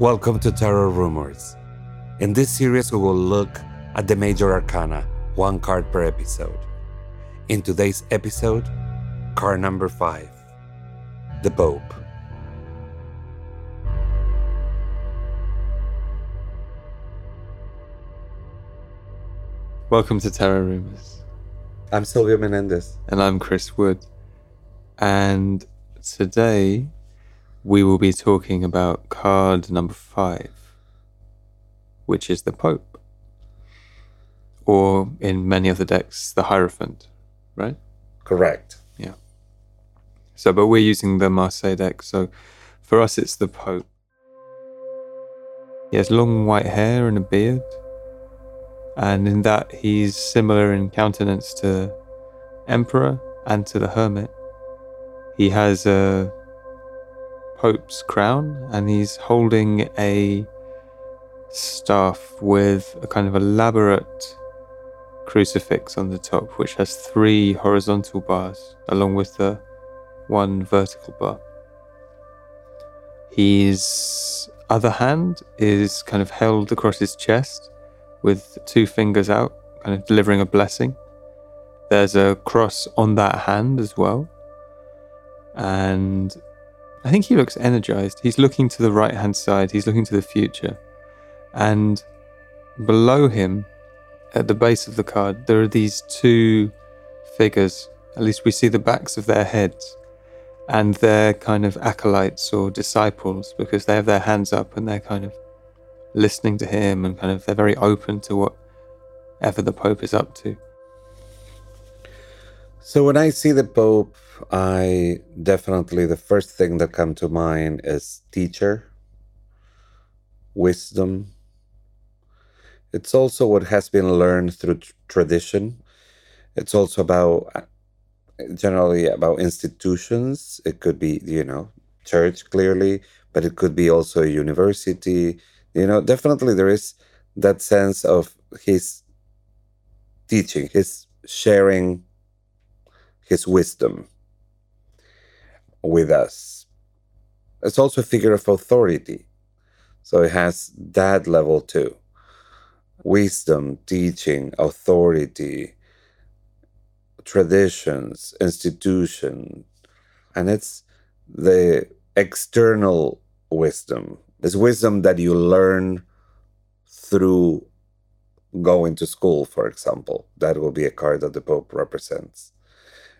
Welcome to Tarot Rumors. In this series, we will look at the major arcana, one card per episode. In today's episode, card number five The Pope. Welcome to Tarot Rumors. I'm Silvio Menendez. And I'm Chris Wood. And today we will be talking about card number five, which is the Pope. Or in many other decks, the Hierophant, right? Correct. Yeah. So, but we're using the Marseille deck. So for us, it's the Pope. He has long white hair and a beard and in that he's similar in countenance to Emperor and to the Hermit. He has a Pope's crown and he's holding a staff with a kind of elaborate crucifix on the top, which has three horizontal bars along with the one vertical bar. His other hand is kind of held across his chest with two fingers out, kind of delivering a blessing. There's a cross on that hand as well. And I think he looks energized. He's looking to the right hand side, he's looking to the future. And below him, at the base of the card, there are these two figures. At least we see the backs of their heads. And they're kind of acolytes or disciples because they have their hands up and they're kind of listening to him and kind of they're very open to whatever the Pope is up to. So when I see the Pope, I definitely the first thing that come to mind is teacher, wisdom. It's also what has been learned through tradition. It's also about generally about institutions. It could be, you know, church clearly, but it could be also a university you know, definitely there is that sense of his teaching, his sharing his wisdom with us. It's also a figure of authority. So it has that level too wisdom, teaching, authority, traditions, institution. And it's the external wisdom there's wisdom that you learn through going to school, for example. That will be a card that the Pope represents.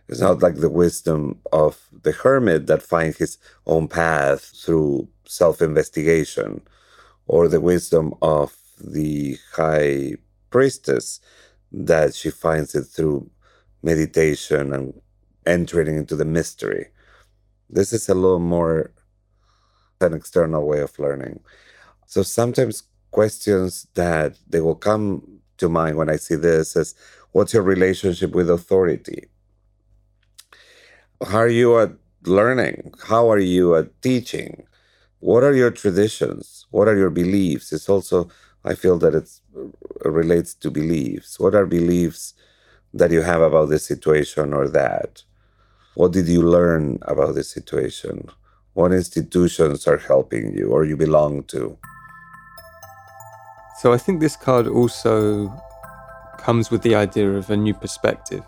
It's not like the wisdom of the hermit that finds his own path through self investigation, or the wisdom of the high priestess that she finds it through meditation and entering into the mystery. This is a little more an external way of learning. So sometimes questions that they will come to mind when I see this is what's your relationship with authority? How are you at learning? How are you at teaching? What are your traditions? What are your beliefs? It's also, I feel that it uh, relates to beliefs. What are beliefs that you have about this situation or that? What did you learn about this situation? what institutions are helping you or you belong to. So I think this card also comes with the idea of a new perspective.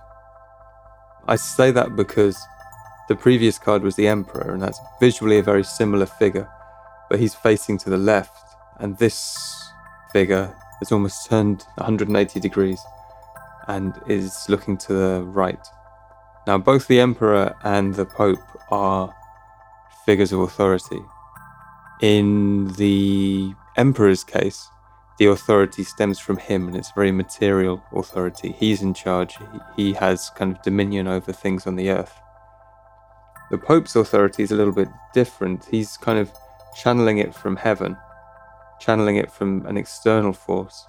I say that because the previous card was the Emperor, and that's visually a very similar figure, but he's facing to the left, and this figure has almost turned 180 degrees and is looking to the right. Now, both the Emperor and the Pope are figures of authority. In the emperor's case, the authority stems from him and it's very material authority. He's in charge, he has kind of dominion over things on the earth. The Pope's authority is a little bit different. He's kind of channeling it from heaven, channeling it from an external force.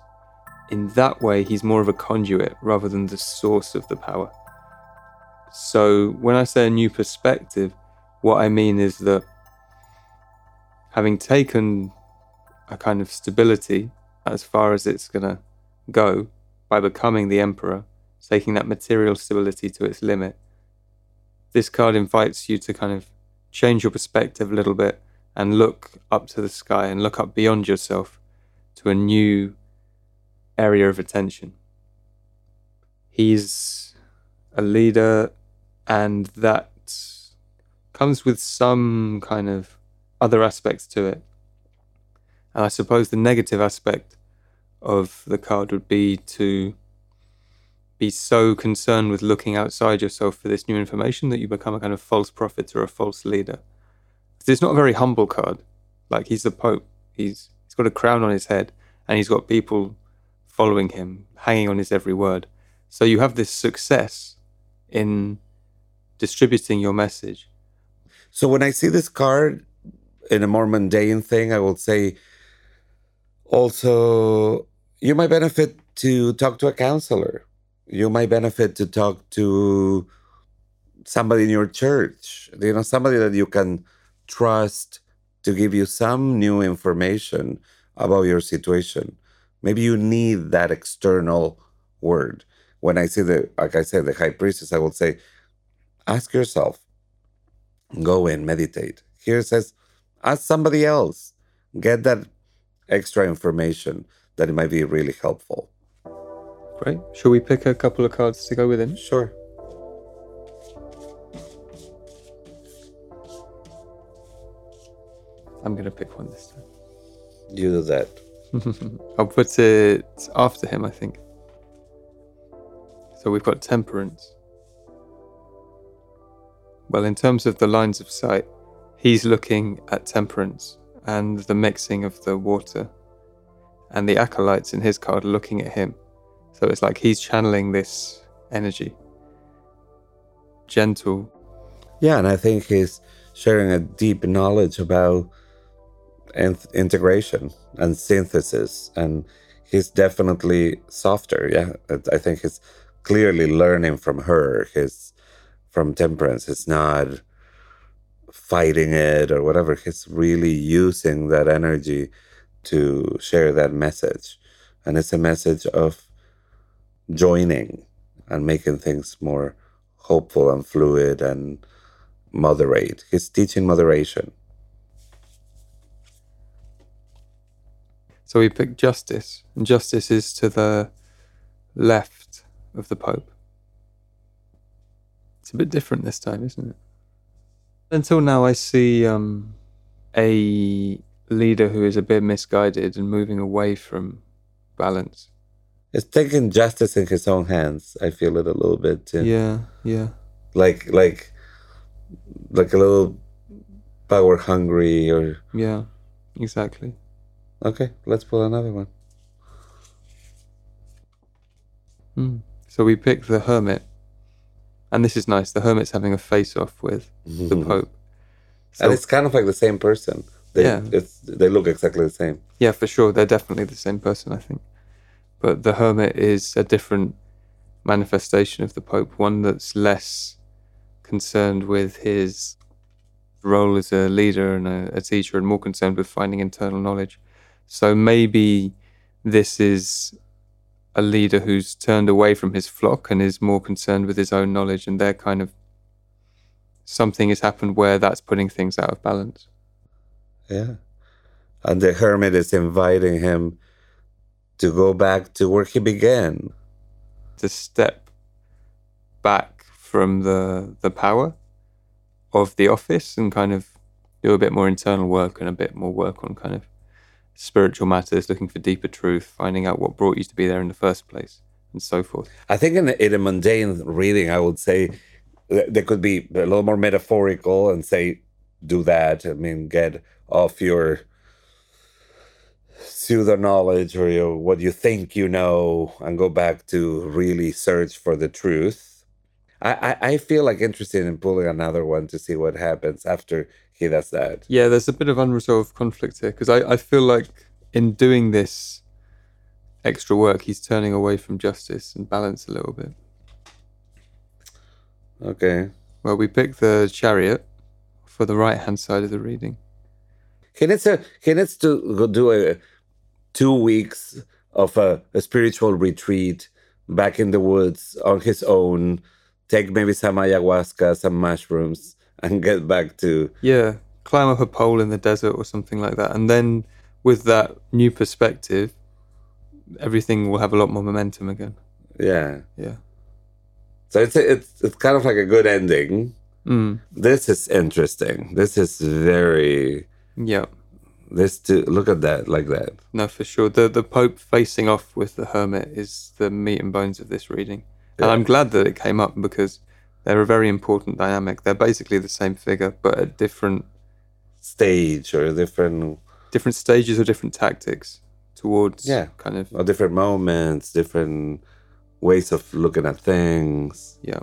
In that way, he's more of a conduit rather than the source of the power. So, when I say a new perspective, what I mean is that having taken a kind of stability as far as it's going to go by becoming the emperor, taking that material stability to its limit, this card invites you to kind of change your perspective a little bit and look up to the sky and look up beyond yourself to a new area of attention. He's a leader, and that comes with some kind of other aspects to it. And I suppose the negative aspect of the card would be to be so concerned with looking outside yourself for this new information that you become a kind of false prophet or a false leader. It's not a very humble card. Like he's the Pope. He's he's got a crown on his head and he's got people following him, hanging on his every word. So you have this success in distributing your message. So when I see this card in a more mundane thing, I will say also you might benefit to talk to a counselor. You might benefit to talk to somebody in your church, you know, somebody that you can trust to give you some new information about your situation. Maybe you need that external word. When I see the, like I said, the high priestess, I will say, ask yourself, go in, meditate. Here it says, ask somebody else, get that extra information that it might be really helpful. Great. Shall we pick a couple of cards to go with him? Sure. I'm going to pick one this time. You do that. I'll put it after him, I think. So we've got temperance. Well, in terms of the lines of sight, he's looking at temperance and the mixing of the water, and the acolytes in his card looking at him. So it's like he's channeling this energy. Gentle. Yeah, and I think he's sharing a deep knowledge about in- integration and synthesis, and he's definitely softer. Yeah, I think he's clearly learning from her. His from temperance. He's not fighting it or whatever. He's really using that energy to share that message, and it's a message of joining and making things more hopeful and fluid and moderate. He's teaching moderation. So we pick justice, and justice is to the left of the Pope. It's a bit different this time, isn't it? Until now, I see um, a leader who is a bit misguided and moving away from balance. It's taking justice in his own hands. I feel it a little bit too. Yeah, yeah. Like like like a little power hungry or Yeah, exactly. Okay, let's pull another one. Mm. So we pick the hermit, and this is nice. The hermit's having a face-off with the pope. So, and it's kind of like the same person. They, Yeah. it's, they look exactly the same. yeah, for sure, they're definitely the same person. I think, but the hermit is a different manifestation of the pope. One that's less concerned with his role as a leader and a, a teacher, and more concerned with finding internal knowledge. So maybe this is a leader who's turned away from his flock and is more concerned with his own knowledge, and they're kind of something has happened where that's putting things out of balance. Yeah. And the hermit is inviting him to go back to where he began. To step back from the the power of the office and kind of do a bit more internal work and a bit more work on kind of spiritual matters, looking for deeper truth, finding out what brought you to be there in the first place, and so forth. I think in a, in a mundane reading, I would say th- there could be a little more metaphorical and say, do that. I mean, get off your pseudo knowledge or your, what you think you know and go back to really search for the truth. I, I, I feel like interested in pulling another one to see what happens after he does that. Yeah, there's a bit of unresolved conflict here because I, I feel like in doing this extra work, he's turning away from justice and balance a little bit. Okay. Well, we pick the chariot for the right hand side of the reading. He needs to he needs to go do a two weeks of a, a spiritual retreat back in the woods on his own. Take maybe some ayahuasca, some mushrooms, and get back to Yeah, climb up a pole in the desert or something like that. And then with that new perspective, everything will have a lot more momentum again. Yeah. Yeah. So it's it's it's kind of like a good ending. Mm. This is interesting. This is very Yeah. This to look at that like that. No, for sure. The the Pope facing off with the hermit is the meat and bones of this reading. And I'm glad that it came up because they're a very important dynamic. They're basically the same figure, but at different Stage or different different stages or different tactics towards Yeah. kind of or different moments, different ways of looking at things. yeah.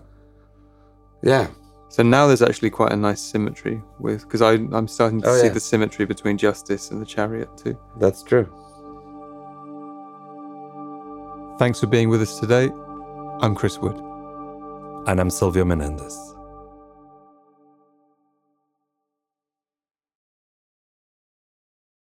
Yeah. So now there's actually quite a nice symmetry with because I'm starting to Oh, see yeah. the symmetry between justice and the chariot too. That's true. Thanks for being with us today. I'm Chris Wood. And I'm Silvio Menendez.